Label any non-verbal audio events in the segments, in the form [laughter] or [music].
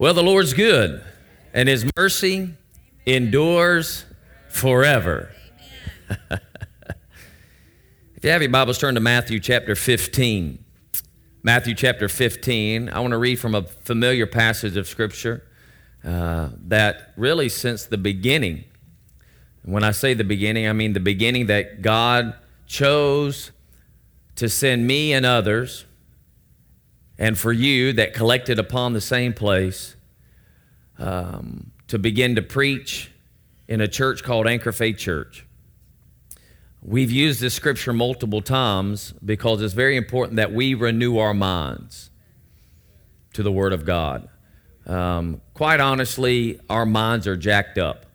Well, the Lord's good, and his mercy endures forever. [laughs] if you have your Bibles, turn to Matthew chapter 15. Matthew chapter 15. I want to read from a familiar passage of Scripture uh, that really, since the beginning, when I say the beginning, I mean the beginning that God chose to send me and others, and for you that collected upon the same place um, to begin to preach in a church called Anchor Faith Church. We've used this scripture multiple times because it's very important that we renew our minds to the Word of God. Um, quite honestly, our minds are jacked up.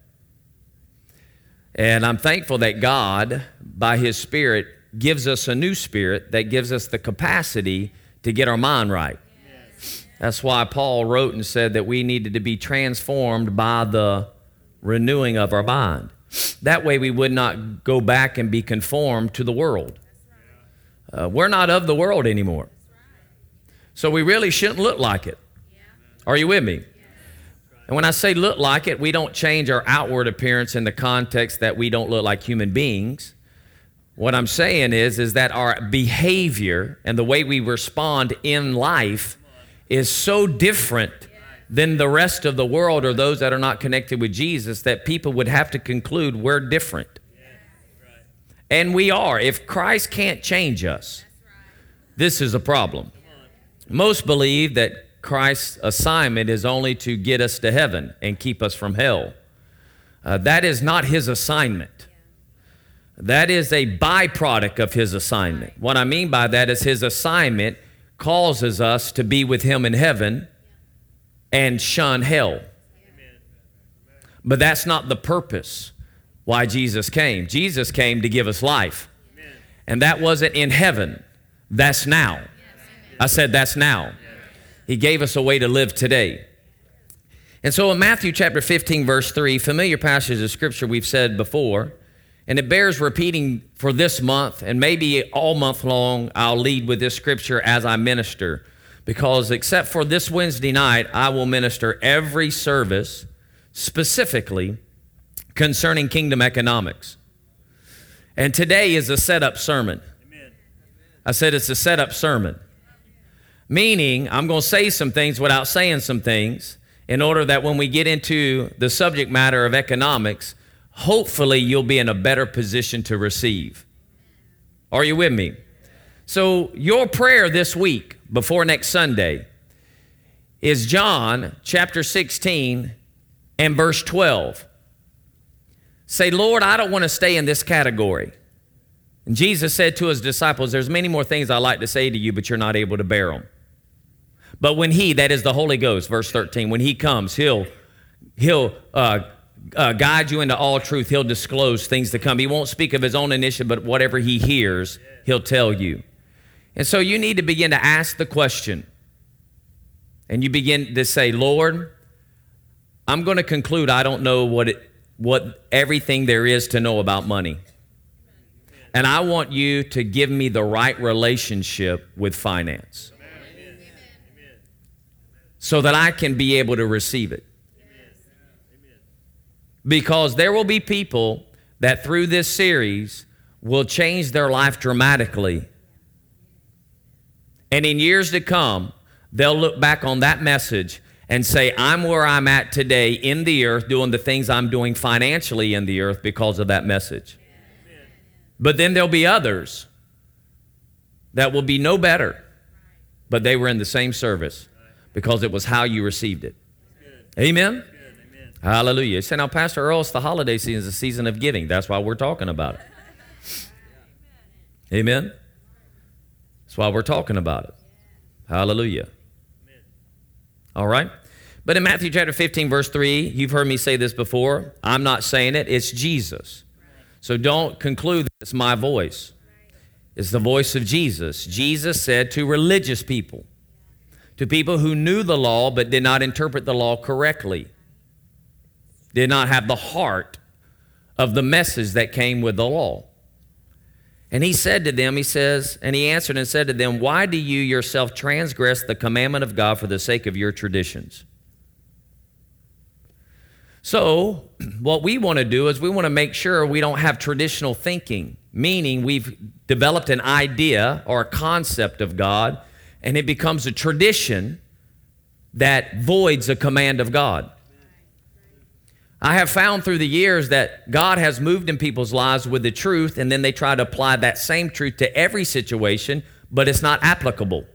And I'm thankful that God, by His Spirit, gives us a new spirit that gives us the capacity to get our mind right. That's why Paul wrote and said that we needed to be transformed by the renewing of our mind. That way we would not go back and be conformed to the world. Uh, we're not of the world anymore. So we really shouldn't look like it. Are you with me? And when I say look like it, we don't change our outward appearance in the context that we don't look like human beings. What I'm saying is, is that our behavior and the way we respond in life is so different than the rest of the world or those that are not connected with Jesus that people would have to conclude we're different. And we are. If Christ can't change us, this is a problem. Most believe that Christ's assignment is only to get us to heaven and keep us from hell. Uh, that is not his assignment. That is a byproduct of his assignment. What I mean by that is his assignment causes us to be with him in heaven and shun hell. But that's not the purpose why Jesus came. Jesus came to give us life. And that wasn't in heaven, that's now. I said that's now. He gave us a way to live today. And so in Matthew chapter 15, verse 3, familiar passage of scripture we've said before, and it bears repeating for this month, and maybe all month long, I'll lead with this scripture as I minister. Because except for this Wednesday night, I will minister every service specifically concerning kingdom economics. And today is a setup sermon. I said it's a setup sermon. Meaning, I'm going to say some things without saying some things in order that when we get into the subject matter of economics, hopefully you'll be in a better position to receive. Are you with me? So, your prayer this week before next Sunday is John chapter 16 and verse 12. Say, Lord, I don't want to stay in this category. And Jesus said to his disciples, There's many more things I like to say to you, but you're not able to bear them. But when he, that is the Holy Ghost, verse 13, when he comes, he'll, he'll uh, uh, guide you into all truth. He'll disclose things to come. He won't speak of his own initiative, but whatever he hears, he'll tell you. And so you need to begin to ask the question. And you begin to say, Lord, I'm going to conclude I don't know what, it, what everything there is to know about money. And I want you to give me the right relationship with finance so that I can be able to receive it. Because there will be people that through this series will change their life dramatically. And in years to come, they'll look back on that message and say, I'm where I'm at today in the earth, doing the things I'm doing financially in the earth because of that message. But then there'll be others that will be no better, but they were in the same service because it was how you received it. Amen? Hallelujah. Say, now, Pastor Earl, it's the holiday season, it's the season of giving. That's why we're talking about it. Amen? That's why we're talking about it. Hallelujah. All right? But in Matthew chapter 15, verse 3, you've heard me say this before. I'm not saying it, it's Jesus. So don't conclude that it's my voice. It's the voice of Jesus. Jesus said to religious people, to people who knew the law but did not interpret the law correctly did not have the heart of the message that came with the law. And he said to them, he says, and he answered and said to them, Why do you yourself transgress the commandment of God for the sake of your traditions? So, [clears throat] what we want to do is we want to make sure we don't have traditional thinking, meaning we've developed an idea or a concept of God, and it becomes a tradition that voids a command of God. I have found through the years that God has moved in people's lives with the truth, and then they try to apply that same truth to every situation, but it's not applicable.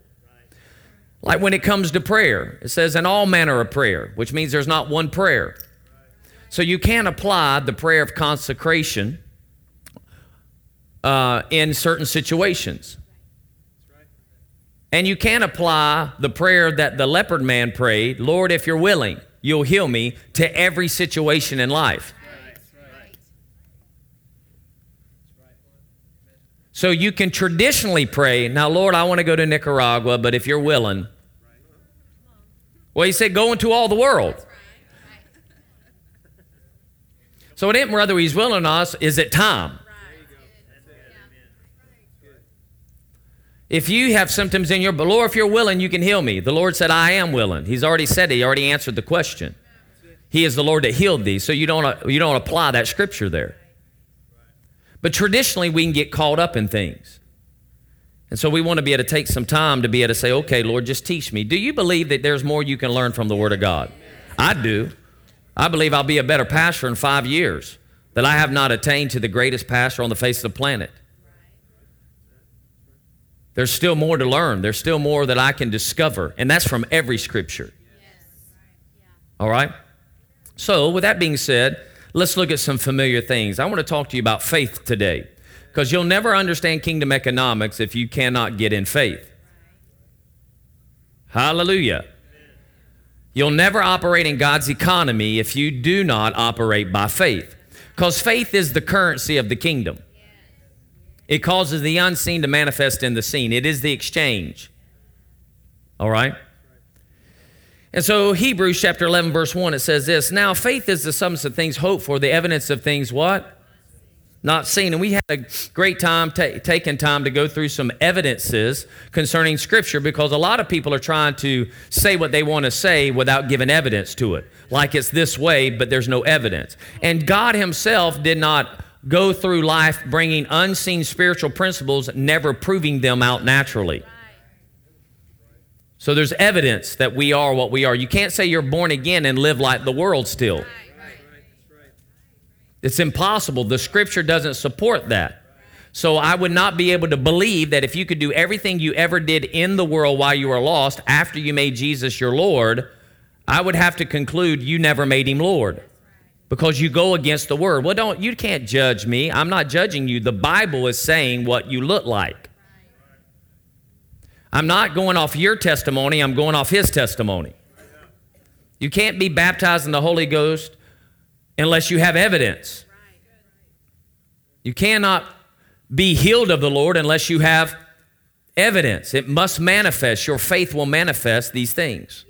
Like when it comes to prayer, it says, in all manner of prayer, which means there's not one prayer. So you can't apply the prayer of consecration uh, in certain situations. And you can't apply the prayer that the leopard man prayed, Lord, if you're willing you'll heal me to every situation in life. So you can traditionally pray, now, Lord, I want to go to Nicaragua, but if you're willing. Well, he said, go into all the world. So it ain't whether he's willing us, is it time? If you have symptoms in your, but Lord, if you're willing, you can heal me. The Lord said, I am willing. He's already said it. He already answered the question. He is the Lord that healed thee. So you don't, uh, you don't apply that scripture there. But traditionally, we can get caught up in things. And so we want to be able to take some time to be able to say, okay, Lord, just teach me. Do you believe that there's more you can learn from the Word of God? I do. I believe I'll be a better pastor in five years, that I have not attained to the greatest pastor on the face of the planet. There's still more to learn. There's still more that I can discover, and that's from every scripture. All right? So, with that being said, let's look at some familiar things. I want to talk to you about faith today because you'll never understand kingdom economics if you cannot get in faith. Hallelujah. You'll never operate in God's economy if you do not operate by faith because faith is the currency of the kingdom. It causes the unseen to manifest in the seen. It is the exchange. All right? And so Hebrews chapter 11 verse 1 it says this, now faith is the substance of things hoped for, the evidence of things what? Not seen. And we had a great time t- taking time to go through some evidences concerning scripture because a lot of people are trying to say what they want to say without giving evidence to it. Like it's this way, but there's no evidence. And God himself did not go through life bringing unseen spiritual principles, never proving them out naturally. So there's evidence that we are what we are. You can't say you're born again and live like the world still. It's impossible. The scripture doesn't support that. So I would not be able to believe that if you could do everything you ever did in the world while you were lost after you made Jesus your Lord, I would have to conclude you never made him Lord because you go against the word. Well, don't you can't judge me. I'm not judging you. The Bible is saying what you look like. I'm not going off your testimony, I'm going off his testimony. You can't be baptized in the Holy Ghost unless you have evidence. You cannot be healed of the Lord unless you have evidence. It must manifest. Your faith will manifest these things.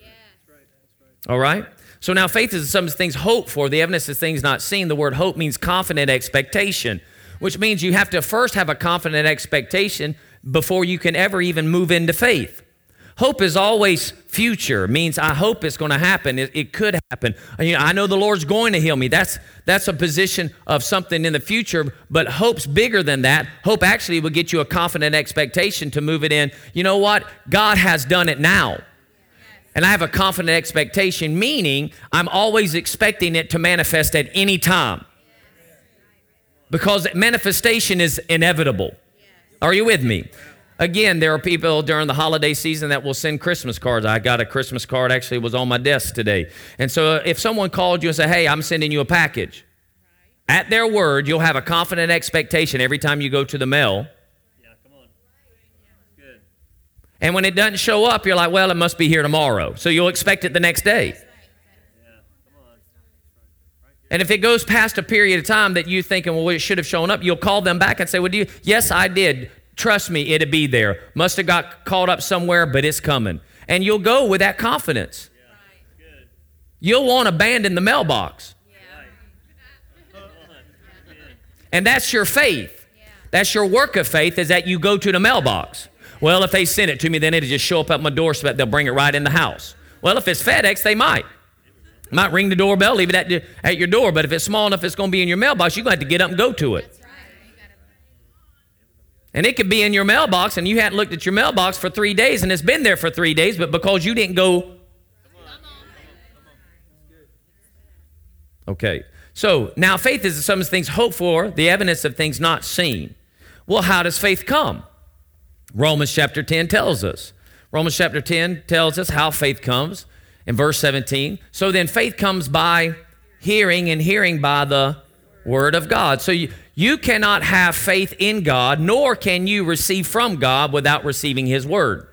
All right? So now faith is some things hoped for, the evidence is things not seen. The word hope means confident expectation, which means you have to first have a confident expectation before you can ever even move into faith. Hope is always future, means I hope it's going to happen. It, it could happen. You know, I know the Lord's going to heal me. That's, that's a position of something in the future, but hope's bigger than that. Hope actually will get you a confident expectation to move it in. You know what? God has done it now and I have a confident expectation, meaning I'm always expecting it to manifest at any time. Because manifestation is inevitable. Are you with me? Again, there are people during the holiday season that will send Christmas cards. I got a Christmas card, actually, was on my desk today. And so uh, if someone called you and said, Hey, I'm sending you a package, at their word, you'll have a confident expectation every time you go to the mail And when it doesn't show up, you're like, well, it must be here tomorrow. So you'll expect it the next day. And if it goes past a period of time that you're thinking, well, it should have shown up, you'll call them back and say, well, do you? Yes, I did. Trust me, it'll be there. Must have got caught up somewhere, but it's coming. And you'll go with that confidence. You'll want to abandon the mailbox. And that's your faith. That's your work of faith, is that you go to the mailbox. Well, if they send it to me, then it'll just show up at my doorstep. They'll bring it right in the house. Well, if it's FedEx, they might. Might ring the doorbell, leave it at, at your door, but if it's small enough it's going to be in your mailbox, you're going to have to get up and go to it. And it could be in your mailbox and you hadn't looked at your mailbox for three days and it's been there for three days, but because you didn't go. Okay. So now faith is the substance of things hoped for, the evidence of things not seen. Well, how does faith come? Romans chapter 10 tells us. Romans chapter 10 tells us how faith comes in verse 17. So then faith comes by hearing, and hearing by the word of God. So you, you cannot have faith in God, nor can you receive from God without receiving his word.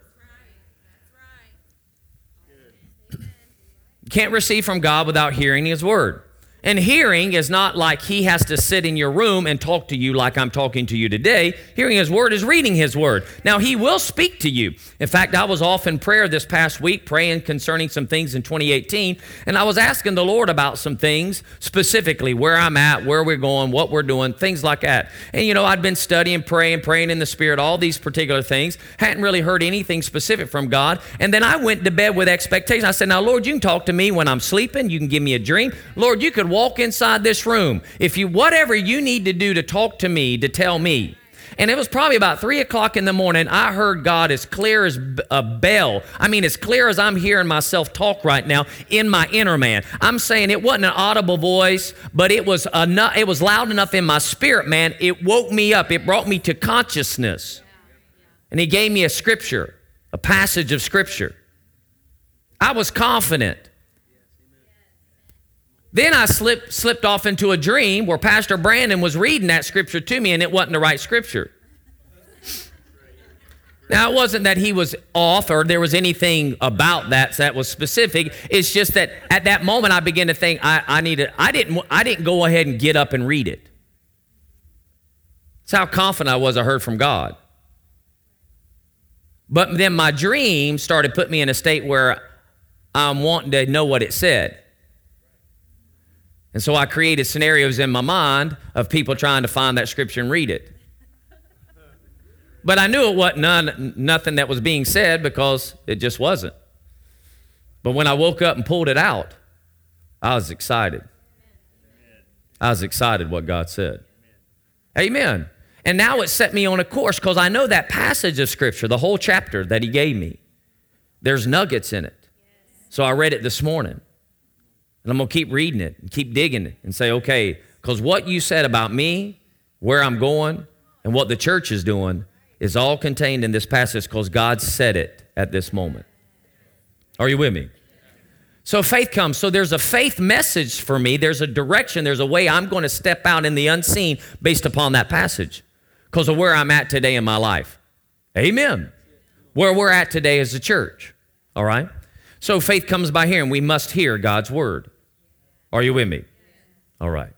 You can't receive from God without hearing his word. And hearing is not like he has to sit in your room and talk to you like I'm talking to you today. Hearing his word is reading his word. Now, he will speak to you. In fact, I was off in prayer this past week praying concerning some things in 2018, and I was asking the Lord about some things, specifically where I'm at, where we're going, what we're doing, things like that. And you know, I'd been studying, praying, praying in the Spirit, all these particular things. Hadn't really heard anything specific from God. And then I went to bed with expectation. I said, Now, Lord, you can talk to me when I'm sleeping. You can give me a dream. Lord, you could walk inside this room, if you, whatever you need to do to talk to me, to tell me, and it was probably about three o'clock in the morning. I heard God as clear as a bell. I mean, as clear as I'm hearing myself talk right now in my inner man. I'm saying it wasn't an audible voice, but it was enough, it was loud enough in my spirit, man. It woke me up. It brought me to consciousness. And he gave me a scripture, a passage of scripture. I was confident. Then I slipped, slipped off into a dream where Pastor Brandon was reading that scripture to me and it wasn't the right scripture. Now, it wasn't that he was off or there was anything about that that was specific. It's just that at that moment I began to think I, I needed, I didn't, I didn't go ahead and get up and read it. That's how confident I was I heard from God. But then my dream started put me in a state where I'm wanting to know what it said. And so I created scenarios in my mind of people trying to find that scripture and read it. But I knew it wasn't none, nothing that was being said because it just wasn't. But when I woke up and pulled it out, I was excited. I was excited what God said. Amen. And now it set me on a course because I know that passage of Scripture, the whole chapter that He gave me, there's nuggets in it. So I read it this morning. And I'm going to keep reading it and keep digging it and say, okay, because what you said about me, where I'm going, and what the church is doing is all contained in this passage because God said it at this moment. Are you with me? So faith comes. So there's a faith message for me. There's a direction. There's a way I'm going to step out in the unseen based upon that passage because of where I'm at today in my life. Amen. Where we're at today as a church. All right? So faith comes by hearing. We must hear God's word. Are you with me? All right.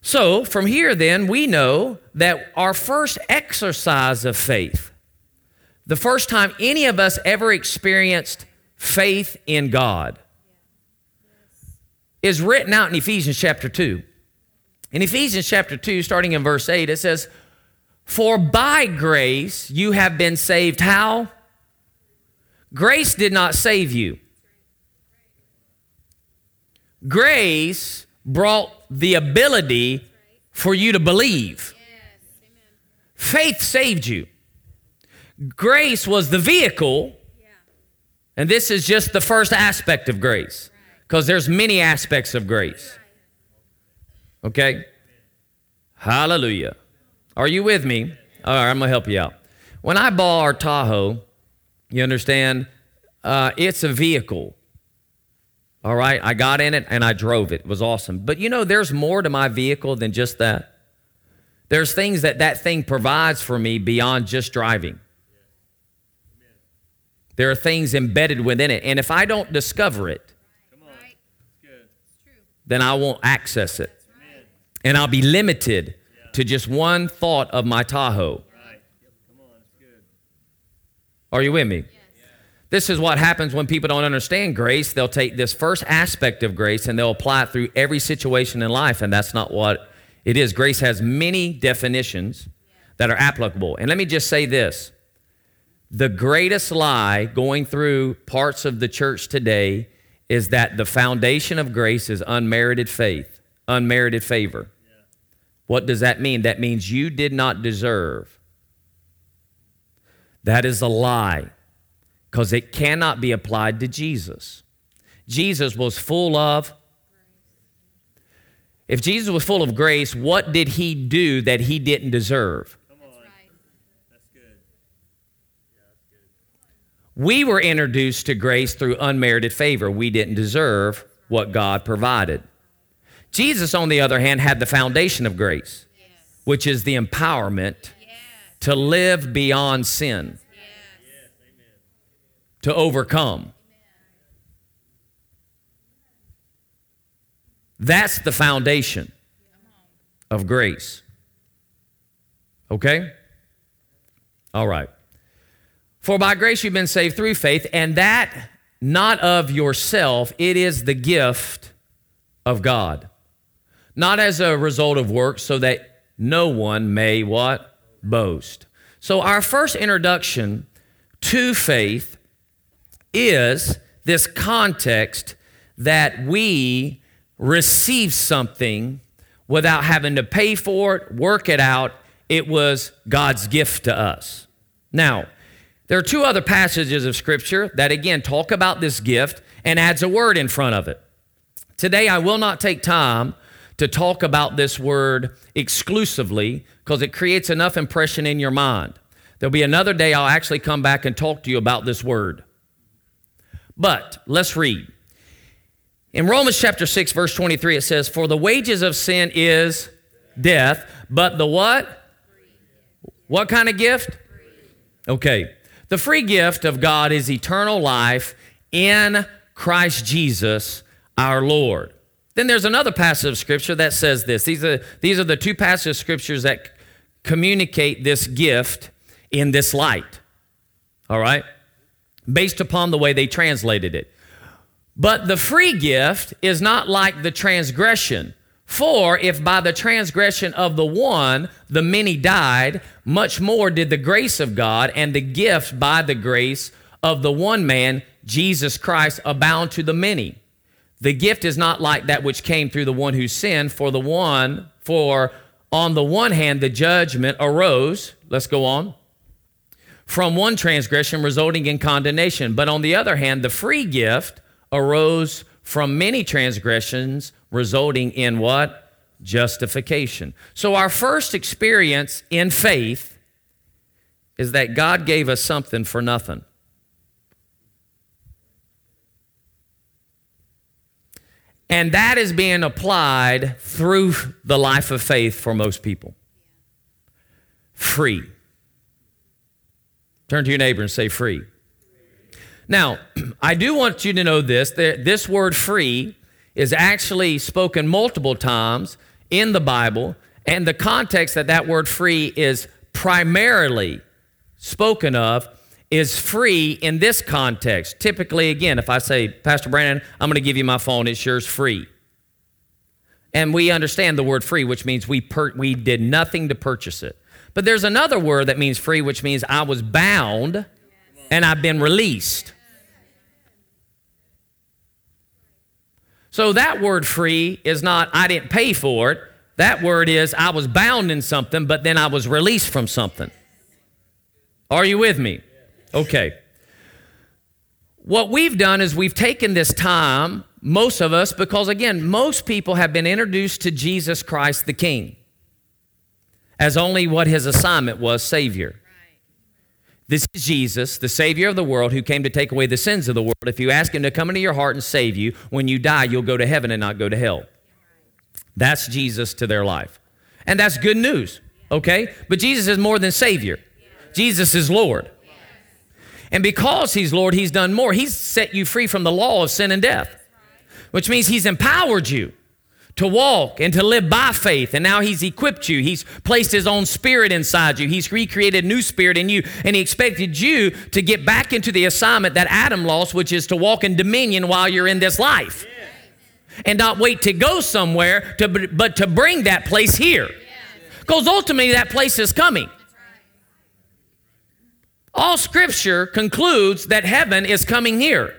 So, from here, then, we know that our first exercise of faith, the first time any of us ever experienced faith in God, is written out in Ephesians chapter 2. In Ephesians chapter 2, starting in verse 8, it says, For by grace you have been saved. How? Grace did not save you. Grace brought the ability for you to believe. Faith saved you. Grace was the vehicle, and this is just the first aspect of grace because there's many aspects of grace. Okay? Hallelujah. Are you with me? All right, I'm going to help you out. When I bought our Tahoe, you understand, uh, it's a vehicle. All right, I got in it and I drove it. It was awesome. But you know, there's more to my vehicle than just that. There's things that that thing provides for me beyond just driving. There are things embedded within it. And if I don't discover it, then I won't access it. And I'll be limited to just one thought of my Tahoe. Are you with me? This is what happens when people don't understand grace. They'll take this first aspect of grace and they'll apply it through every situation in life, and that's not what it is. Grace has many definitions that are applicable. And let me just say this the greatest lie going through parts of the church today is that the foundation of grace is unmerited faith, unmerited favor. What does that mean? That means you did not deserve. That is a lie because it cannot be applied to Jesus. Jesus was full of. Grace. If Jesus was full of grace, what did he do that he didn't deserve? We were introduced to grace through unmerited favor. We didn't deserve what God provided. Jesus, on the other hand, had the foundation of grace, yes. which is the empowerment yes. to live beyond sin, yes. To overcome. That's the foundation of grace. Okay? All right. For by grace you've been saved through faith, and that not of yourself, it is the gift of God not as a result of works, so that no one may what? Boast. So, our first introduction to faith is this context that we receive something without having to pay for it, work it out. It was God's gift to us. Now, there are two other passages of Scripture that again talk about this gift and adds a word in front of it. Today, I will not take time to talk about this word exclusively because it creates enough impression in your mind. There'll be another day I'll actually come back and talk to you about this word. But let's read. In Romans chapter 6 verse 23 it says for the wages of sin is death, but the what? What kind of gift? Okay. The free gift of God is eternal life in Christ Jesus our Lord. Then there's another passage of scripture that says this. These are, these are the two passages of scriptures that communicate this gift in this light. All right? Based upon the way they translated it. But the free gift is not like the transgression. For if by the transgression of the one the many died, much more did the grace of God and the gift by the grace of the one man, Jesus Christ, abound to the many. The gift is not like that which came through the one who sinned, for the one, for on the one hand, the judgment arose. Let's go on. From one transgression resulting in condemnation. But on the other hand, the free gift arose from many transgressions resulting in what? Justification. So our first experience in faith is that God gave us something for nothing. And that is being applied through the life of faith for most people. Free. Turn to your neighbor and say free. Now, [clears throat] I do want you to know this that this word free is actually spoken multiple times in the Bible, and the context that that word free is primarily spoken of is free in this context. Typically, again, if I say, Pastor Brandon, I'm going to give you my phone, it's yours free. And we understand the word free, which means we, per- we did nothing to purchase it. But there's another word that means free, which means I was bound and I've been released. So that word free is not, I didn't pay for it. That word is, I was bound in something, but then I was released from something. Are you with me? Okay. What we've done is we've taken this time, most of us, because again, most people have been introduced to Jesus Christ the King as only what his assignment was Savior. This is Jesus, the Savior of the world, who came to take away the sins of the world. If you ask Him to come into your heart and save you, when you die, you'll go to heaven and not go to hell. That's Jesus to their life. And that's good news, okay? But Jesus is more than Savior, Jesus is Lord. And because He's Lord, He's done more. He's set you free from the law of sin and death, which means He's empowered you to walk and to live by faith. And now He's equipped you. He's placed His own spirit inside you. He's recreated a new spirit in you. And He expected you to get back into the assignment that Adam lost, which is to walk in dominion while you're in this life. And not wait to go somewhere, to, but to bring that place here. Because ultimately, that place is coming. All scripture concludes that heaven is coming here.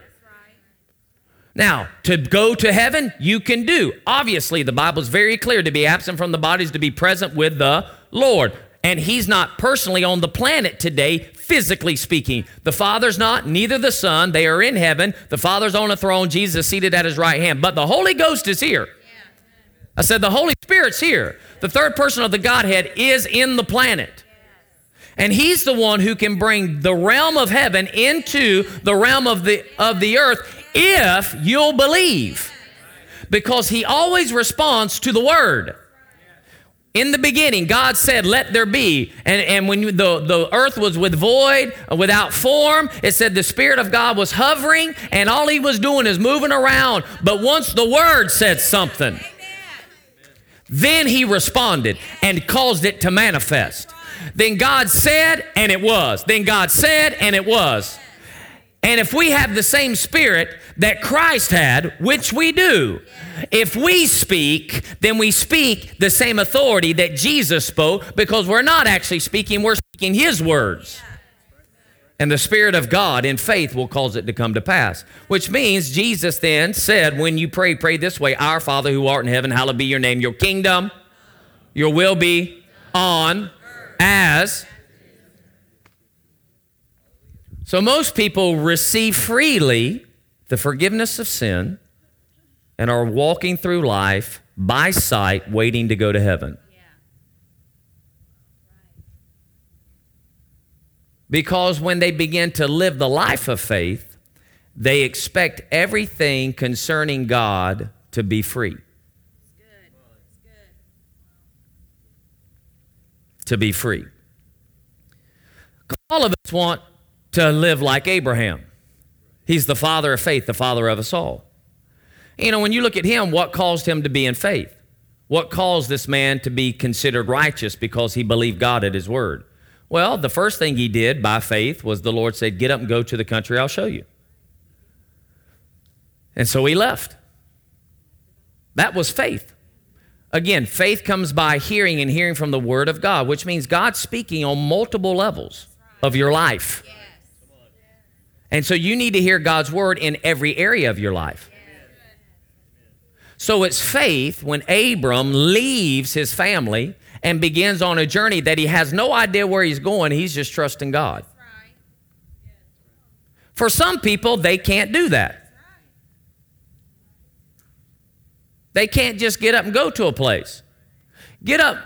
Now, to go to heaven, you can do. Obviously, the Bible is very clear to be absent from the bodies, to be present with the Lord. And he's not personally on the planet today, physically speaking. The Father's not, neither the Son. They are in heaven. The Father's on a throne, Jesus seated at his right hand. But the Holy Ghost is here. I said, the Holy Spirit's here. The third person of the Godhead is in the planet. And he's the one who can bring the realm of heaven into the realm of the, of the earth if you'll believe. Because he always responds to the word. In the beginning, God said, Let there be. And, and when the, the earth was with void, uh, without form, it said the Spirit of God was hovering, and all he was doing is moving around. But once the word said something, then he responded and caused it to manifest. Then God said, and it was. Then God said, and it was. And if we have the same spirit that Christ had, which we do, if we speak, then we speak the same authority that Jesus spoke because we're not actually speaking, we're speaking His words. And the Spirit of God in faith will cause it to come to pass. Which means Jesus then said, when you pray, pray this way Our Father who art in heaven, hallowed be your name, your kingdom, your will be on as so most people receive freely the forgiveness of sin and are walking through life by sight, waiting to go to heaven. Because when they begin to live the life of faith, they expect everything concerning God to be free. To be free. All of us want to live like Abraham. He's the father of faith, the father of us all. You know, when you look at him, what caused him to be in faith? What caused this man to be considered righteous because he believed God at his word? Well, the first thing he did by faith was the Lord said, Get up and go to the country I'll show you. And so he left. That was faith. Again, faith comes by hearing and hearing from the word of God, which means God's speaking on multiple levels of your life. And so you need to hear God's word in every area of your life. So it's faith when Abram leaves his family and begins on a journey that he has no idea where he's going. He's just trusting God. For some people, they can't do that. They can't just get up and go to a place. Get up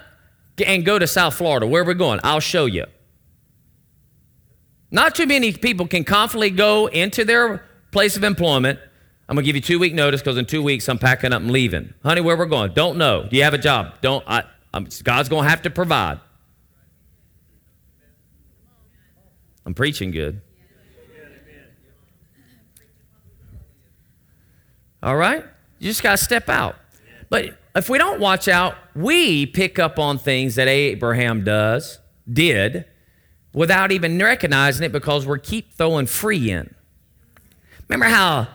and go to South Florida. Where are we going? I'll show you. Not too many people can confidently go into their place of employment. I'm gonna give you two week notice because in two weeks I'm packing up and leaving. Honey, where we're going? Don't know. Do you have a job? Don't. I, I'm, God's gonna have to provide. I'm preaching good. All right? You just got to step out. But if we don't watch out, we pick up on things that Abraham does, did, without even recognizing it because we keep throwing free in. Remember how,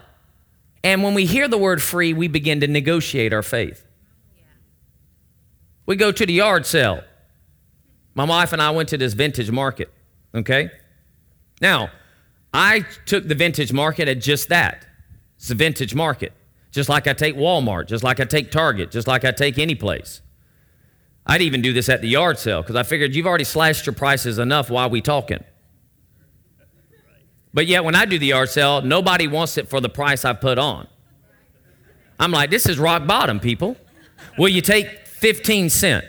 and when we hear the word free, we begin to negotiate our faith. We go to the yard sale. My wife and I went to this vintage market, okay? Now, I took the vintage market at just that. It's a vintage market. Just like I take Walmart, just like I take Target, just like I take any place. I'd even do this at the yard sale because I figured you've already slashed your prices enough. Why we talking? But yet, when I do the yard sale, nobody wants it for the price I put on. I'm like, this is rock bottom, people. Will you take 15 cent?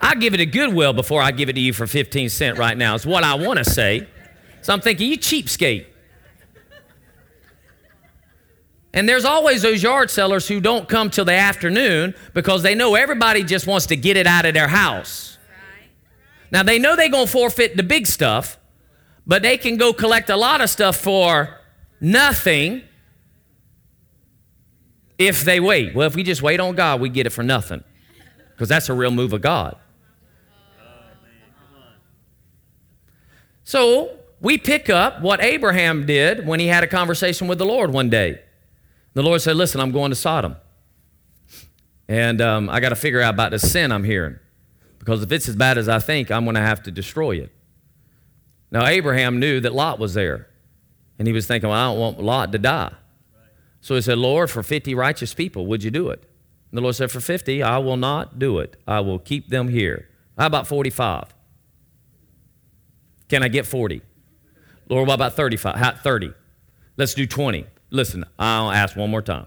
I give it a Goodwill before I give it to you for 15 cent right now, is what I want to say. So I'm thinking, you cheapskate. And there's always those yard sellers who don't come till the afternoon because they know everybody just wants to get it out of their house. Now they know they're going to forfeit the big stuff, but they can go collect a lot of stuff for nothing if they wait. Well, if we just wait on God, we get it for nothing because that's a real move of God. So we pick up what Abraham did when he had a conversation with the Lord one day. The Lord said, Listen, I'm going to Sodom. And um, I got to figure out about the sin I'm hearing. Because if it's as bad as I think, I'm going to have to destroy it. Now, Abraham knew that Lot was there. And he was thinking, well, I don't want Lot to die. So he said, Lord, for 50 righteous people, would you do it? And the Lord said, For 50, I will not do it. I will keep them here. How about 45? Can I get 40? Lord, what about 35? How, 30? Let's do 20. Listen, I'll ask one more time.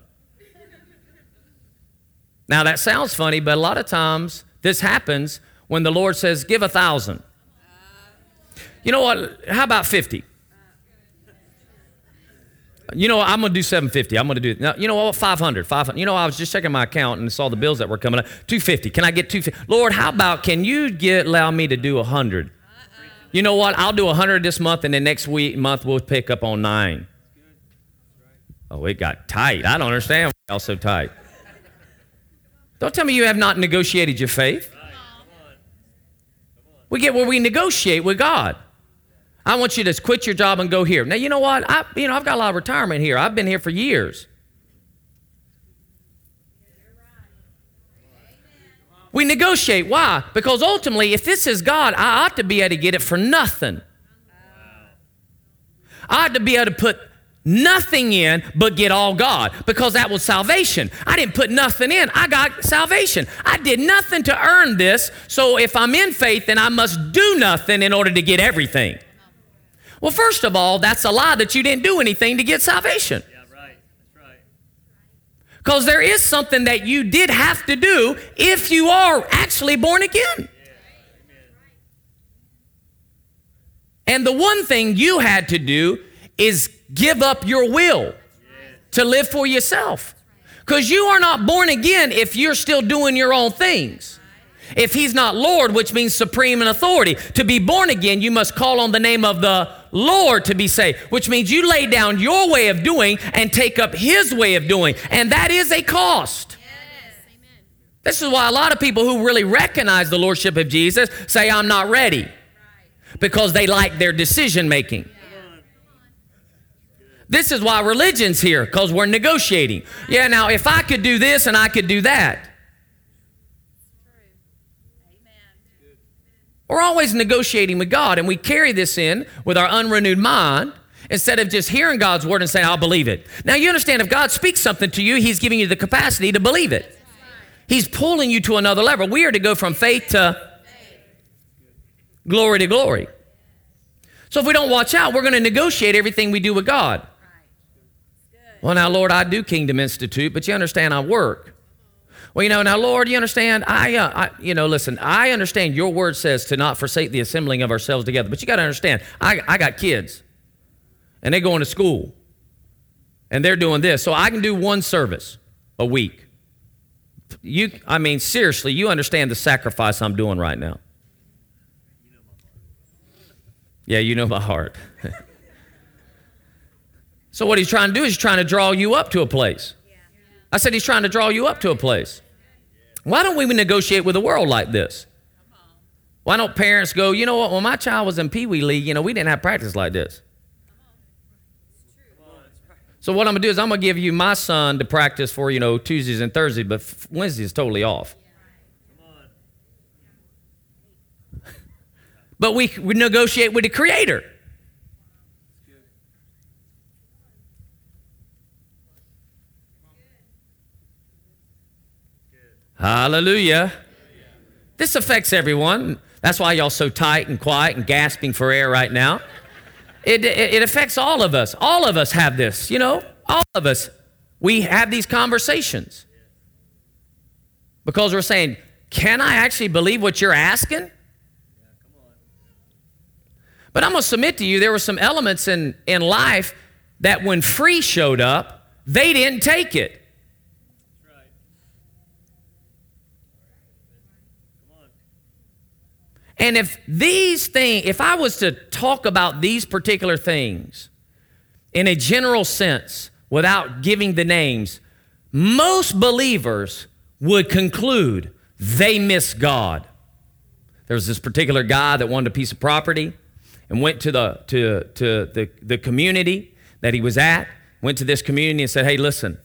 Now that sounds funny, but a lot of times this happens when the Lord says, Give a thousand. You know what? How about 50? You know, what? I'm going to do 750. I'm going to do, now, you know what, 500, 500. You know, I was just checking my account and saw the bills that were coming up. 250. Can I get 250? Lord, how about, can you get, allow me to do 100? You know what? I'll do 100 this month, and then next week, month, we'll pick up on nine. Oh, it got tight. I don't understand why y'all so tight. Don't tell me you have not negotiated your faith. We get where we negotiate with God. I want you to quit your job and go here. Now, you know what? I, you know, I've got a lot of retirement here. I've been here for years. We negotiate. Why? Because ultimately, if this is God, I ought to be able to get it for nothing. I ought to be able to put nothing in but get all God because that was salvation. I didn't put nothing in, I got salvation. I did nothing to earn this, so if I'm in faith, then I must do nothing in order to get everything. Well, first of all, that's a lie that you didn't do anything to get salvation. Because there is something that you did have to do if you are actually born again. And the one thing you had to do is give up your will to live for yourself. Because you are not born again if you're still doing your own things. If he's not Lord, which means supreme in authority, to be born again, you must call on the name of the Lord to be saved, which means you lay down your way of doing and take up his way of doing. And that is a cost. This is why a lot of people who really recognize the Lordship of Jesus say, I'm not ready, because they like their decision making. This is why religion's here, because we're negotiating. Yeah, now if I could do this and I could do that. We're always negotiating with God, and we carry this in with our unrenewed mind instead of just hearing God's word and saying, I'll believe it. Now, you understand, if God speaks something to you, He's giving you the capacity to believe it. He's pulling you to another level. We are to go from faith to glory to glory. So if we don't watch out, we're going to negotiate everything we do with God. Well, now, Lord, I do Kingdom Institute, but you understand I work. Well, you know, now, Lord, you understand? I, uh, I, you know, listen, I understand your word says to not forsake the assembling of ourselves together, but you got to understand, I, I got kids, and they're going to school, and they're doing this, so I can do one service a week. You, I mean, seriously, you understand the sacrifice I'm doing right now. Yeah, you know my heart. [laughs] So what he's trying to do is he's trying to draw you up to a place. I said he's trying to draw you up to a place. Why don't we negotiate with the world like this? Why don't parents go, you know what, when my child was in Pee Wee League, you know, we didn't have practice like this. So what I'm gonna do is I'm gonna give you my son to practice for, you know, Tuesdays and Thursdays, but Wednesday is totally off. but we, we negotiate with the creator. Hallelujah. This affects everyone. That's why y'all so tight and quiet and gasping for air right now. It, it, it, affects all of us. All of us have this, you know, all of us. We have these conversations because we're saying, Can I actually believe what you're asking? But I'm going to submit to you, there were some elements in, in life that when free showed up, they didn't take it. And if these things, if I was to talk about these particular things in a general sense without giving the names, most believers would conclude they miss God. There was this particular guy that wanted a piece of property and went to the to, to the, the community that he was at, went to this community and said, Hey, listen,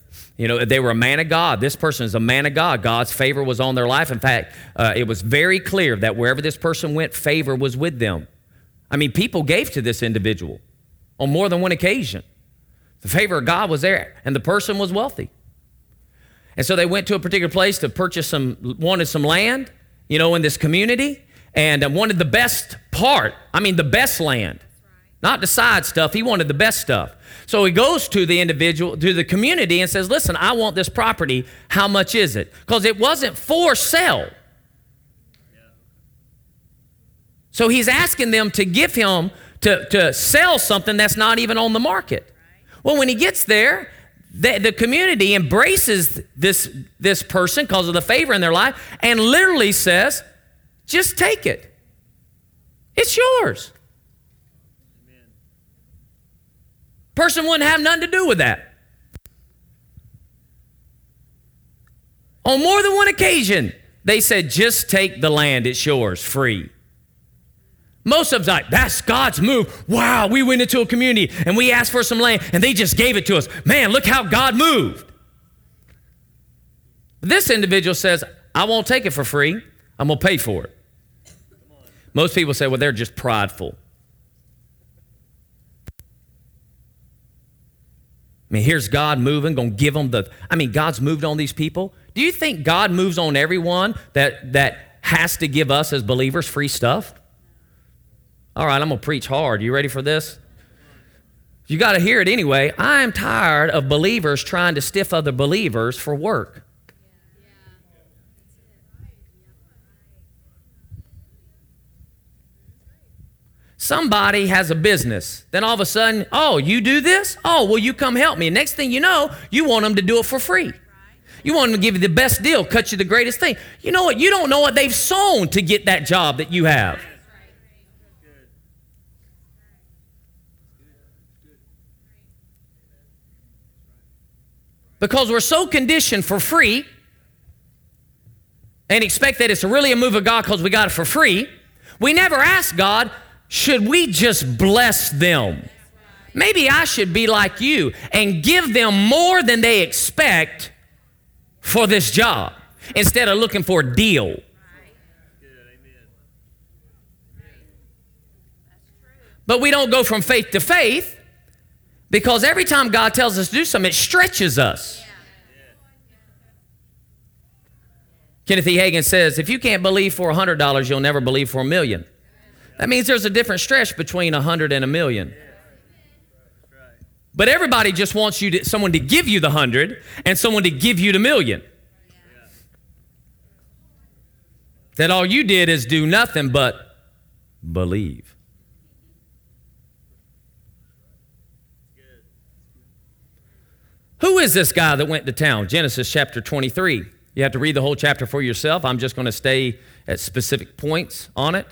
you know, they were a man of God. This person is a man of God. God's favor was on their life. In fact, uh, it was very clear that wherever this person went, favor was with them. I mean, people gave to this individual on more than one occasion. The favor of God was there, and the person was wealthy. And so they went to a particular place to purchase some, wanted some land, you know, in this community, and uh, wanted the best part. I mean, the best land, not the side stuff. He wanted the best stuff. So he goes to the individual, to the community, and says, Listen, I want this property. How much is it? Because it wasn't for sale. So he's asking them to give him, to, to sell something that's not even on the market. Well, when he gets there, the, the community embraces this, this person because of the favor in their life and literally says, just take it. It's yours. Person wouldn't have nothing to do with that. On more than one occasion, they said, just take the land, it's yours, free. Most of them like, that's God's move. Wow, we went into a community and we asked for some land and they just gave it to us. Man, look how God moved. This individual says, I won't take it for free. I'm going to pay for it. Most people say, well, they're just prideful. I mean, here's God moving, going to give them the. I mean, God's moved on these people. Do you think God moves on everyone that, that has to give us as believers free stuff? All right, I'm going to preach hard. You ready for this? You got to hear it anyway. I am tired of believers trying to stiff other believers for work. Somebody has a business. Then all of a sudden, oh, you do this? Oh, well, you come help me. And next thing you know, you want them to do it for free. You want them to give you the best deal, cut you the greatest thing. You know what? You don't know what they've sown to get that job that you have. because we're so conditioned for free and expect that it's really a move of God because we got it for free, we never ask God, should we just bless them? Maybe I should be like you and give them more than they expect for this job instead of looking for a deal. But we don't go from faith to faith. Because every time God tells us to do something, it stretches us. Kenneth E. Hagin says, if you can't believe for $100, you'll never believe for a million. That means there's a different stretch between a 100 and a million. But everybody just wants you to, someone to give you the 100 and someone to give you the million. That all you did is do nothing but believe. Who is this guy that went to town? Genesis chapter 23. You have to read the whole chapter for yourself. I'm just going to stay at specific points on it.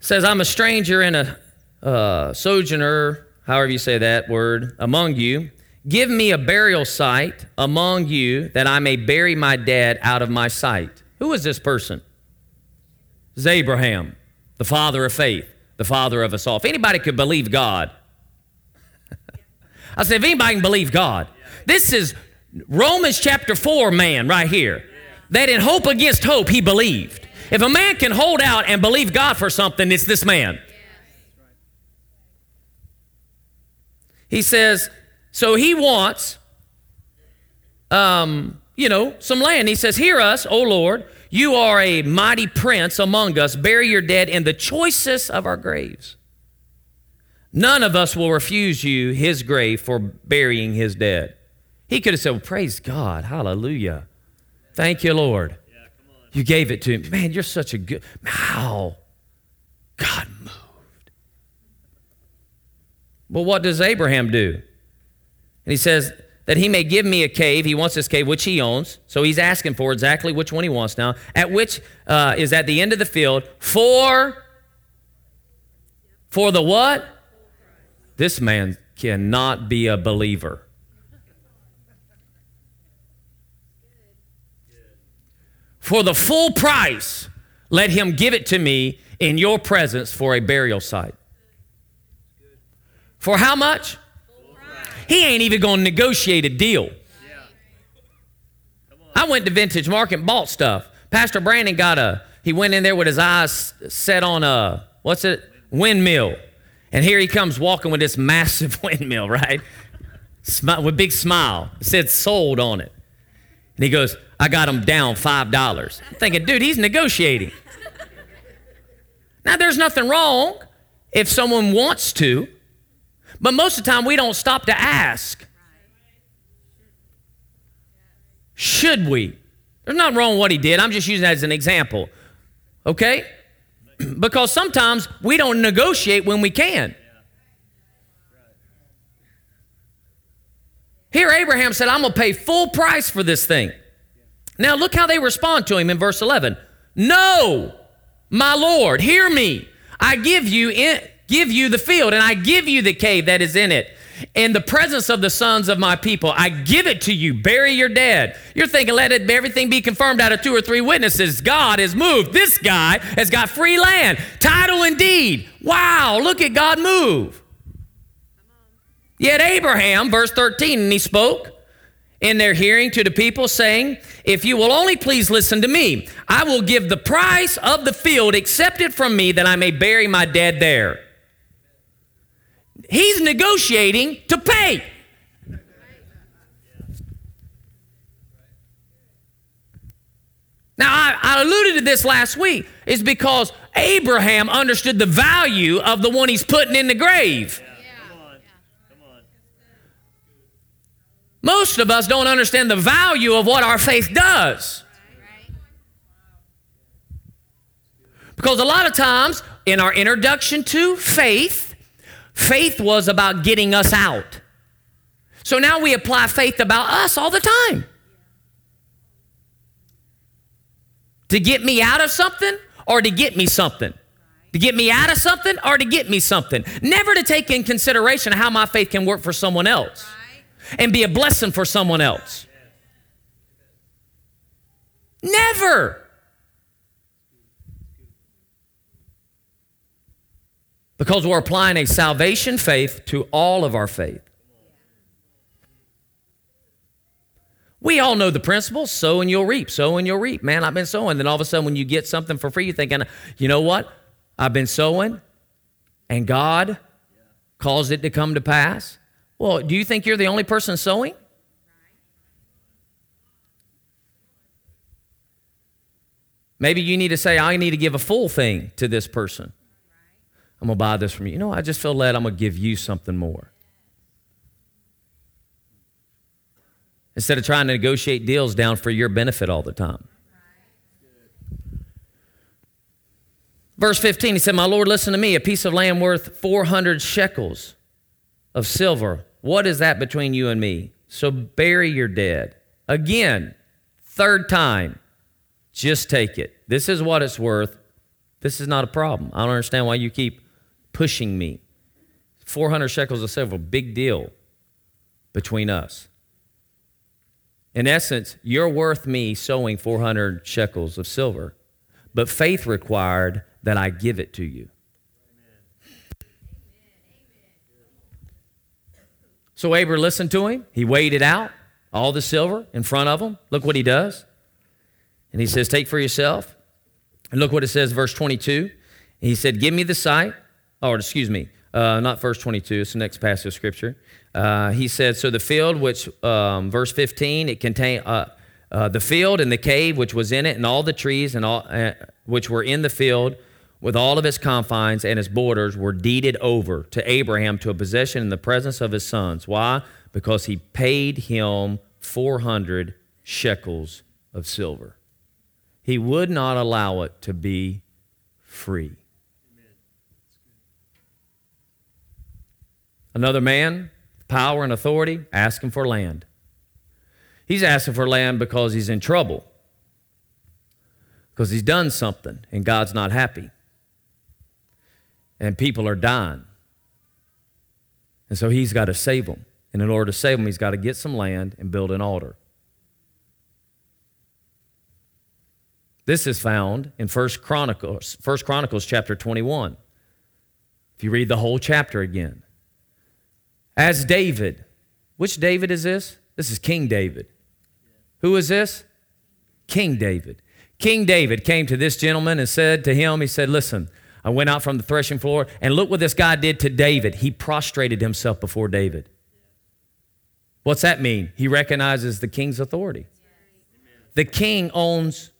Says, I'm a stranger and a uh, sojourner, however you say that word, among you. Give me a burial site among you that I may bury my dead out of my sight. Who is this person? It's Abraham, the father of faith, the father of us all. If anybody could believe God, [laughs] I said, if anybody can believe God, this is Romans chapter 4 man right here. That in hope against hope, he believed. If a man can hold out and believe God for something, it's this man. He says, so he wants, um, you know, some land. He says, Hear us, O Lord. You are a mighty prince among us. Bury your dead in the choicest of our graves. None of us will refuse you his grave for burying his dead. He could have said, well, Praise God. Hallelujah. Thank you, Lord. You gave it to him. Man, you're such a good. How? God moved. Well, what does Abraham do? And he says, that he may give me a cave. He wants this cave, which he owns. So he's asking for exactly which one he wants now, at which uh, is at the end of the field for, for the what? This man cannot be a believer. For the full price, let him give it to me in your presence for a burial site. For how much? He ain't even going to negotiate a deal. I went to Vintage Market and bought stuff. Pastor Brandon got a, he went in there with his eyes set on a, what's it? Windmill And here he comes walking with this massive [laughs] windmill, right? With big smile. It said sold on it. And he goes, I got him down $5. I'm thinking, dude, he's negotiating. now, there's nothing wrong if someone wants to, but most of the time we don't stop to ask. Should we? There's nothing wrong what he did. I'm just using that as an example. Okay? [clears throat] because sometimes we don't negotiate when we can. Here, Abraham said, I'm going to pay full price for this thing. Now, look how they respond to him in verse 11. No, my Lord, hear me. I give you, in, give you the field, and I give you the cave that is in it. In the presence of the sons of my people, I give it to you. Bury your dead. You're thinking, let it, everything be confirmed out of two or three witnesses. God has moved. This guy has got free land, title and deed. Wow, look at God move. Yet Abraham, verse 13, and he spoke in their hearing to the people, saying, If you will only please listen to me, I will give the price of the field accepted from me that I may bury my dead there. He's negotiating to pay. Now, I, I, alluded to this last week, is because Abraham understood the value of the one he's putting in the grave. Most of us don't understand the value of what our faith does. Because a lot of times in our introduction to faith, faith was about getting us out. So now we apply faith about us all the time. To get me out of something or to get me something. To get me out of something or to get me something. Never to take in consideration how my faith can work for someone else and be a blessing for someone else. Never. Because we're applying a salvation faith to all of our faith. We all know the principle sow and you'll reap, sow and you'll reap. Man, I've been sowing. Then all of a sudden, when you get something for free, you're thinking, you know what? I've been sowing and God caused it to come to pass. Well, do you think you're the only person sowing? Maybe you need to say, I need to give a full thing to this person. I'm going to buy this from you. You know, I just feel led I'm going to give you something more. Instead of trying to negotiate deals down for your benefit all the time. Verse 15, he said, My Lord, listen to me. A piece of land worth 400 shekels of silver what is that between you and me? So bury your dead. Again, third time, just take it. This is what it's worth. This is not a problem. I don't understand why you keep pushing me. 400 shekels of silver, big deal between us. In essence, you're worth me sowing 400 shekels of silver, but faith required that I give it to you. So Abraham listened to him. He weighed it out, all the silver in front of him. Look what he does. And he says, Take for yourself. And look what it says, verse 22. he said, Give me the site, Or, excuse me, uh, not verse 22, it's the next passage of scripture. Uh, he said, So the field, which, um, verse 15, it contained uh, uh, the field and the cave which was in it, and all the trees and all uh, which were in the field with all of its confines and its borders were deeded over to Abraham to a possession in the presence of his sons. Why? Because he paid him 400 shekels of silver. He would not allow it to be free. Another man, power and authority, asking for land. He's asking for land because he's in trouble, because he's done something and God's not happy and people are dying. And so he's got to save them. And in order to save them, he's got to get some land and build an altar. This is found in 1 Chronicles, 1 Chronicles chapter 21. If you read the whole chapter again. As David, which David is this? This is King David. Who is this? King David. King David came to this gentleman and said to him, He said, Listen, I went out from the threshing floor, and look what this guy did to David. He prostrated himself before David. What's that mean? He recognizes the king's authority. The king owns.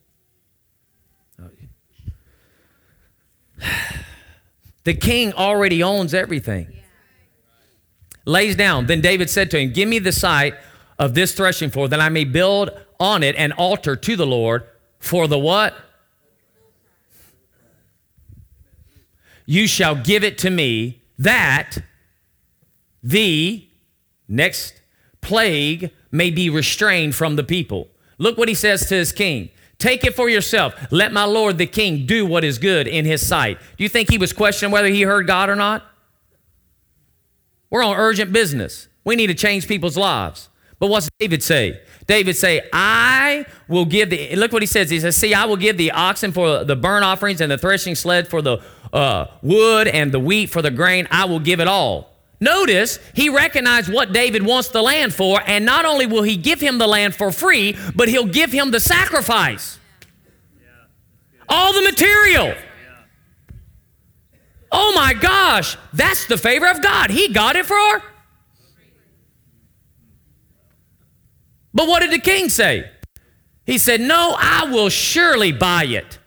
[sighs] The king already owns everything. Lays down. Then David said to him, Give me the site of this threshing floor, that I may build on it an altar to the Lord for the what? You shall give it to me that the next plague may be restrained from the people. Look what he says to his king. Take it for yourself. Let my Lord the king do what is good in his sight. Do you think he was questioning whether he heard God or not? We're on urgent business. We need to change people's lives. But what's David say? David say, I will give the, look what he says. He says, see, I will give the oxen for the burnt offerings and the threshing sled for the uh, wood and the wheat for the grain. I will give it all. Notice he recognized what David wants the land for, and not only will he give him the land for free, but he'll give him the sacrifice. All the material. Oh my gosh, that's the favor of God. He got it for But what did the king say? He said, No, I will surely buy it.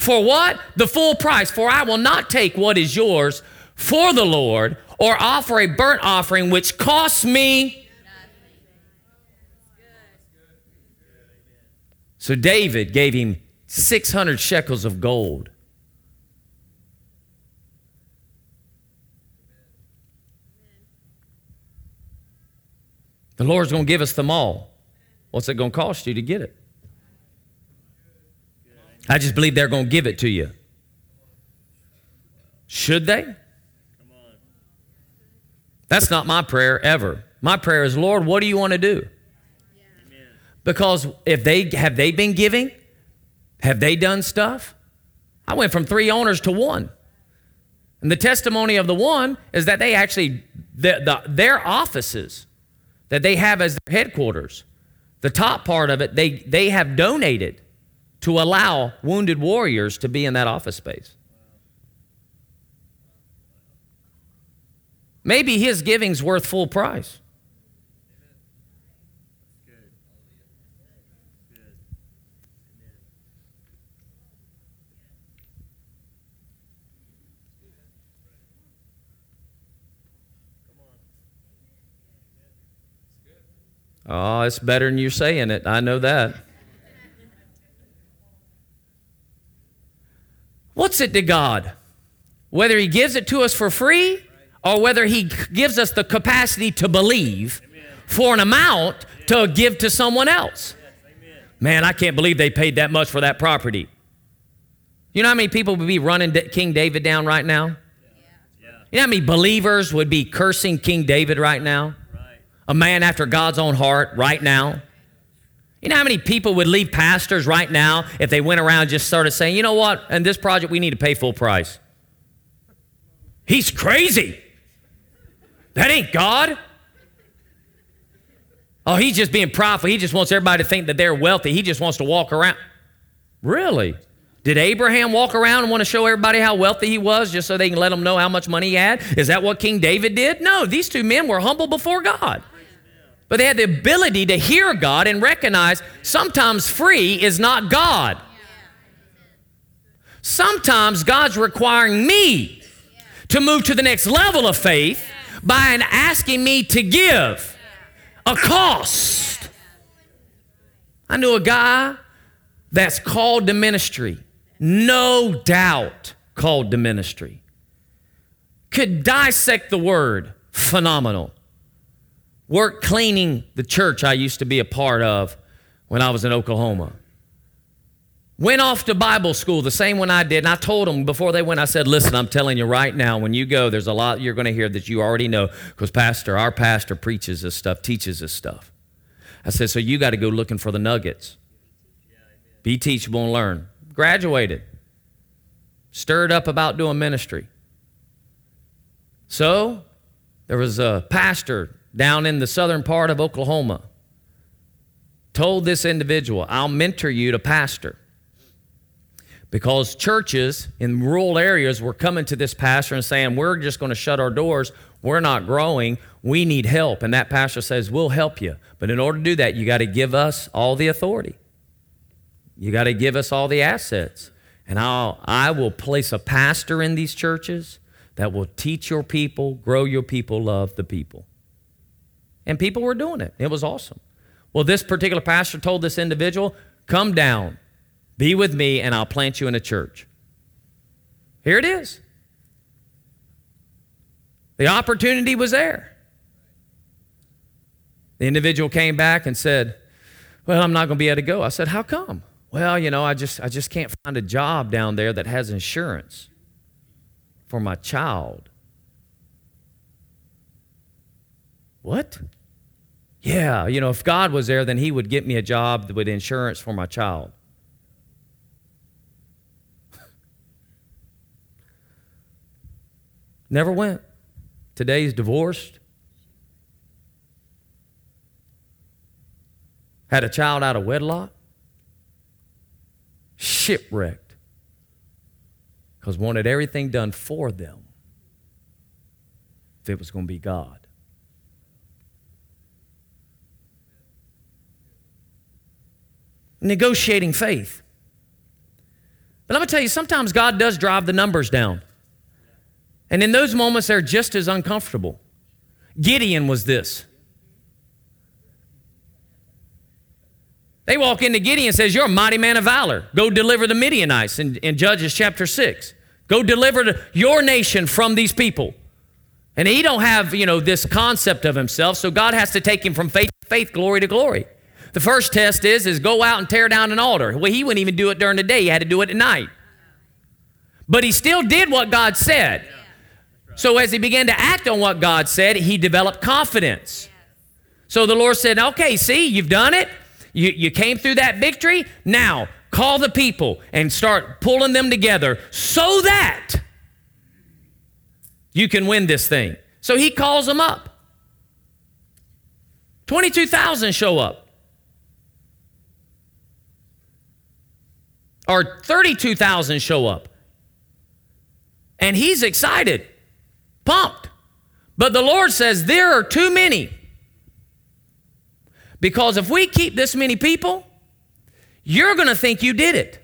For what? The full price. For I will not take what is yours for the Lord or offer a burnt offering which costs me. So David gave him 600 shekels of gold. The Lord's going to give us them all. What's it going to cost you to get it? I just believe they're going to give it to you. Should they? That's not my prayer ever. My prayer is, Lord, what do you want to do? Because if they have they been giving, have they done stuff? I went from three owners to one. And the testimony of the one is that they actually, the, the, their offices that they have as their headquarters, the top part of it, they, they have donated to allow wounded warriors to be in that office space. Maybe his giving's worth full price. Oh, it's better than you're saying it. I know that. What's it to God? Whether He gives it to us for free or whether He gives us the capacity to believe for an amount to give to someone else. Man, I can't believe they paid that much for that property. You know how many people would be running King David down right now? You know how many believers would be cursing King David right now? a man after God's own heart right now? You know how many people would leave pastors right now if they went around just started saying, you know what, in this project we need to pay full price? He's crazy. That ain't God. Oh, he's just being prideful. He just wants everybody to think that they're wealthy. He just wants to walk around. Really? Did Abraham walk around and want to show everybody how wealthy he was just so they can let them know how much money he had? Is that what King David did? No, these two men were humble before God but they had the ability to hear God and recognize sometimes free is not God. Sometimes God's requiring me to move to the next level of faith by asking me to give a cost. I knew a guy that's called to ministry, no doubt called to ministry, could dissect the word phenomenal work cleaning the church I used to be a part of when I was in Oklahoma. Went off to Bible school, the same one I did. And I told them before they went, I said, listen, I'm telling you right now, when you go, there's a lot you're going to hear that you already know because pastor, our pastor preaches this stuff, teaches this stuff. I said, so you got to go looking for the nuggets. Be teachable and learn. Graduated. Stirred up about doing ministry. So there was a pastor down in the southern part of Oklahoma told this individual, I'll mentor you to pastor. because churches in rural areas were coming to this pastor and saying, We're just going to shut our doors. We're not growing. We need help. And that pastor says, We'll help you. But in order to do that, you got to give us all the authority. You got to give us all the assets. And I'll, I will place a pastor in these churches that will teach your people, grow your people, love the people. And people were doing it. It was awesome. Well, this particular pastor told this individual, Come down, be with me, and I'll plant you in a church. Here it is. The opportunity was there. The individual came back and said, Well, I'm not going to be able to go. I said, How come? Well, you know, I just, I just can't find a job down there that has insurance for my child. What? Yeah, you know, if God was there, then He would get me a job with insurance for my child. [laughs] Never went. Today's divorced. Had a child out of wedlock. Shipwrecked. Because wanted everything done for them if it was going to be God. Negotiating faith. But I'm going to tell you, sometimes God does drive the numbers down. And in those moments, they're just as uncomfortable. Gideon was this. They walk into Gideon and says, You're a mighty man of valor. Go deliver the Midianites in, in Judges chapter 6. Go deliver your nation from these people. And he don't have, you know, this concept of himself, so God has to take him from faith to faith, glory to glory. The first test is, is go out and tear down an altar. Well, he wouldn't even do it during the day. He had to do it at night. But he still did what God said. So as he began to act on what God said, he developed confidence. So the Lord said, okay, see, you've done it. You, you came through that victory. Now, call the people and start pulling them together so that you can win this thing. So he calls them up. 22,000 show up. Or 32,000 show up. And he's excited, pumped. But the Lord says, There are too many. Because if we keep this many people, you're going to think you did it.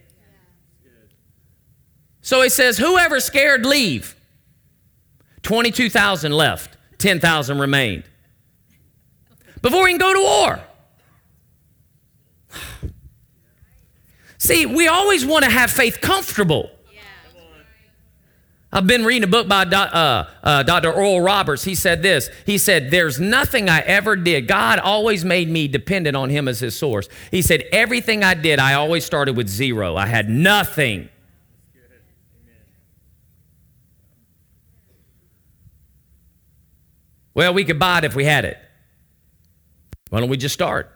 So he says, Whoever's scared, leave. 22,000 left, 10,000 remained. Before we can go to war. See, we always want to have faith comfortable. I've been reading a book by uh, uh, Dr. Oral Roberts. He said this. He said, There's nothing I ever did. God always made me dependent on Him as His source. He said, Everything I did, I always started with zero. I had nothing. Well, we could buy it if we had it. Why don't we just start?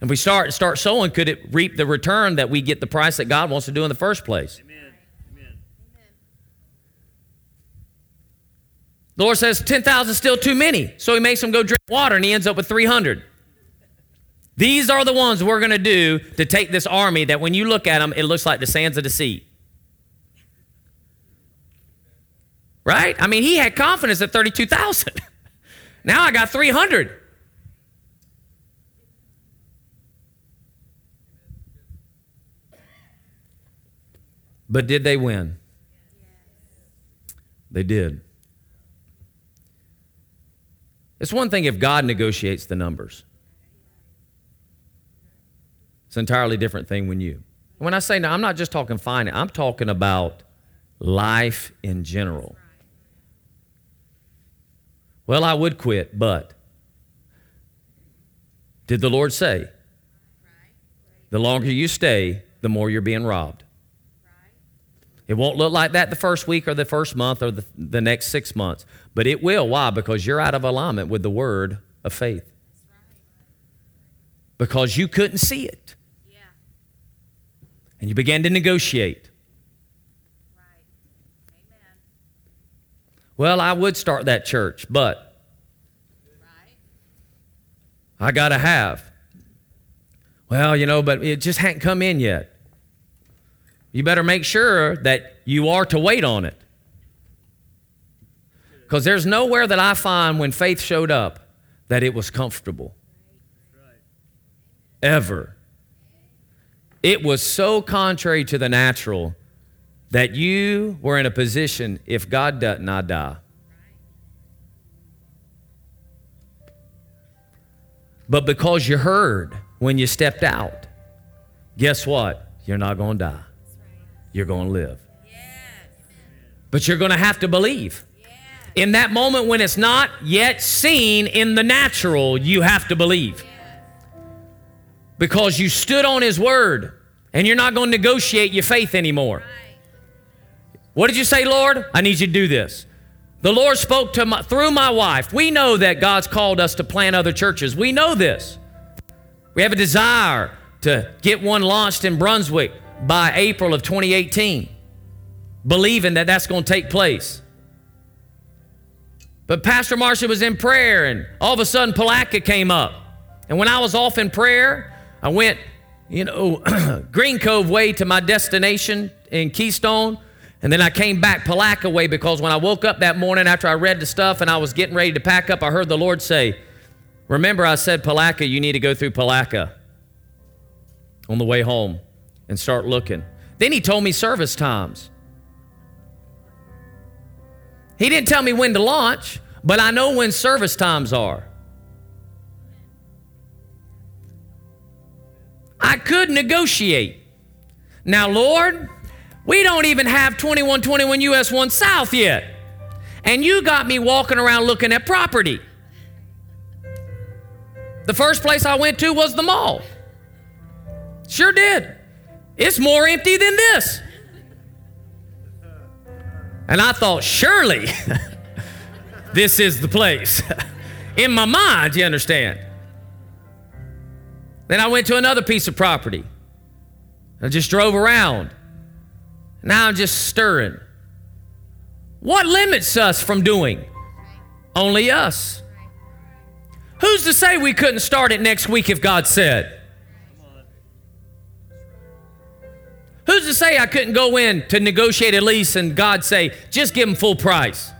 If we start start sowing, could it reap the return that we get the price that God wants to do in the first place? Amen. Amen. The Lord says 10,000 is still too many. So he makes them go drink water and he ends up with 300. These are the ones we're going to do to take this army that when you look at them, it looks like the sands of the sea. Right? I mean, he had confidence at 32,000. [laughs] now I got 300. But did they win? They did. It's one thing if God negotiates the numbers. It's an entirely different thing when you. When I say now, I'm not just talking finance, I'm talking about life in general. Well, I would quit, but did the Lord say, the longer you stay, the more you're being robbed? It won't look like that the first week or the first month or the, the next six months, but it will. Why? Because you're out of alignment with the word of faith. Because you couldn't see it. Yeah. And you began to negotiate. Right. Amen. Well, I would start that church, but right. I got to have. Well, you know, but it just hadn't come in yet. You better make sure that you are to wait on it. Because there's nowhere that I find when faith showed up that it was comfortable. Ever. It was so contrary to the natural that you were in a position, if God doesn't, I die. But because you heard when you stepped out, guess what? You're not going to die. You're going to live. But you're going to have to believe. In that moment when it's not yet seen in the natural, you have to believe. Because you stood on His word and you're not going to negotiate your faith anymore. What did you say, Lord? I need you to do this. The Lord spoke to my, through my wife. We know that God's called us to plant other churches. We know this. We have a desire to get one launched in Brunswick by April of 2018, believing that that's going to take place. But Pastor Marcia was in prayer, and all of a sudden, Palatka came up. And when I was off in prayer, I went, you know, [clears throat] Green Cove way to my destination in Keystone. And then I came back Palatka way because when I woke up that morning after I read the stuff and I was getting ready to pack up, I heard the Lord say, Remember, I said, Palatka, you need to go through Palatka on the way home and start looking. Then he told me service times. He didn't tell me when to launch, but I know when service times are. I could negotiate. Now, Lord, we don't even have 2121 US 1 South yet. And you got me walking around looking at property. The first place I went to was the mall. Sure did. It's more empty than this. And I thought, surely [laughs] this is the place. [laughs] In my mind, you understand. Then I went to another piece of property. I just drove around. Now I'm just stirring. What limits us from doing? Only us. Who's to say we couldn't start it next week if God said? Who's to say I couldn't go in to negotiate a lease and God say, just give them full price?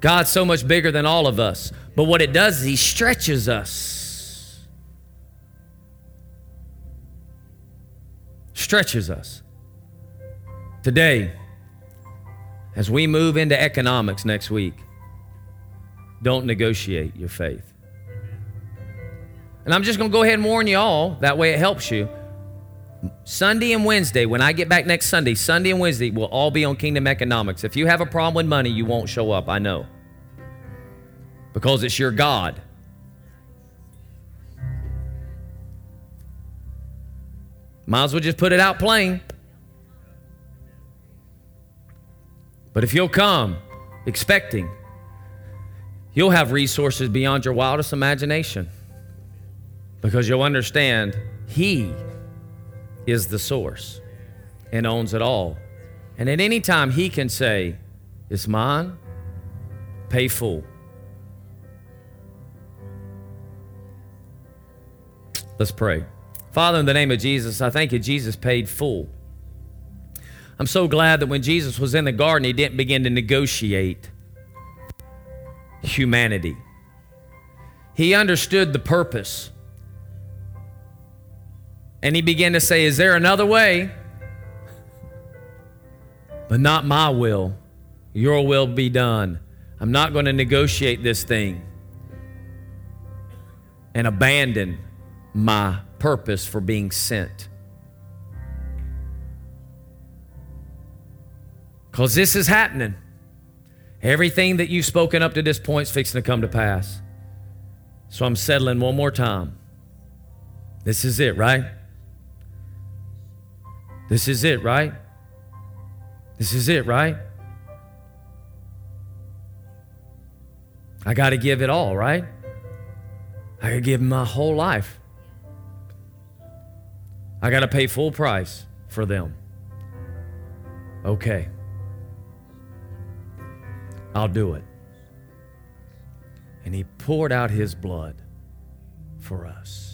God's so much bigger than all of us. But what it does is He stretches us. Stretches us. Today, as we move into economics next week, don't negotiate your faith. And I'm just going to go ahead and warn you all, that way it helps you. Sunday and Wednesday, when I get back next Sunday, Sunday and Wednesday will all be on Kingdom Economics. If you have a problem with money, you won't show up, I know. Because it's your God. Might as well just put it out plain. But if you'll come expecting, you'll have resources beyond your wildest imagination because you'll understand He is the source and owns it all. And at any time, He can say, It's mine, pay full. Let's pray. Father, in the name of Jesus, I thank you, Jesus paid full. I'm so glad that when Jesus was in the garden, he didn't begin to negotiate humanity. He understood the purpose. And he began to say, Is there another way? But not my will. Your will be done. I'm not going to negotiate this thing and abandon my purpose for being sent. Because this is happening. Everything that you've spoken up to this point is fixing to come to pass. So I'm settling one more time. This is it, right? This is it, right? This is it, right? I got to give it all, right? I to give my whole life. I got to pay full price for them. Okay. I'll do it. and he poured out his blood for us.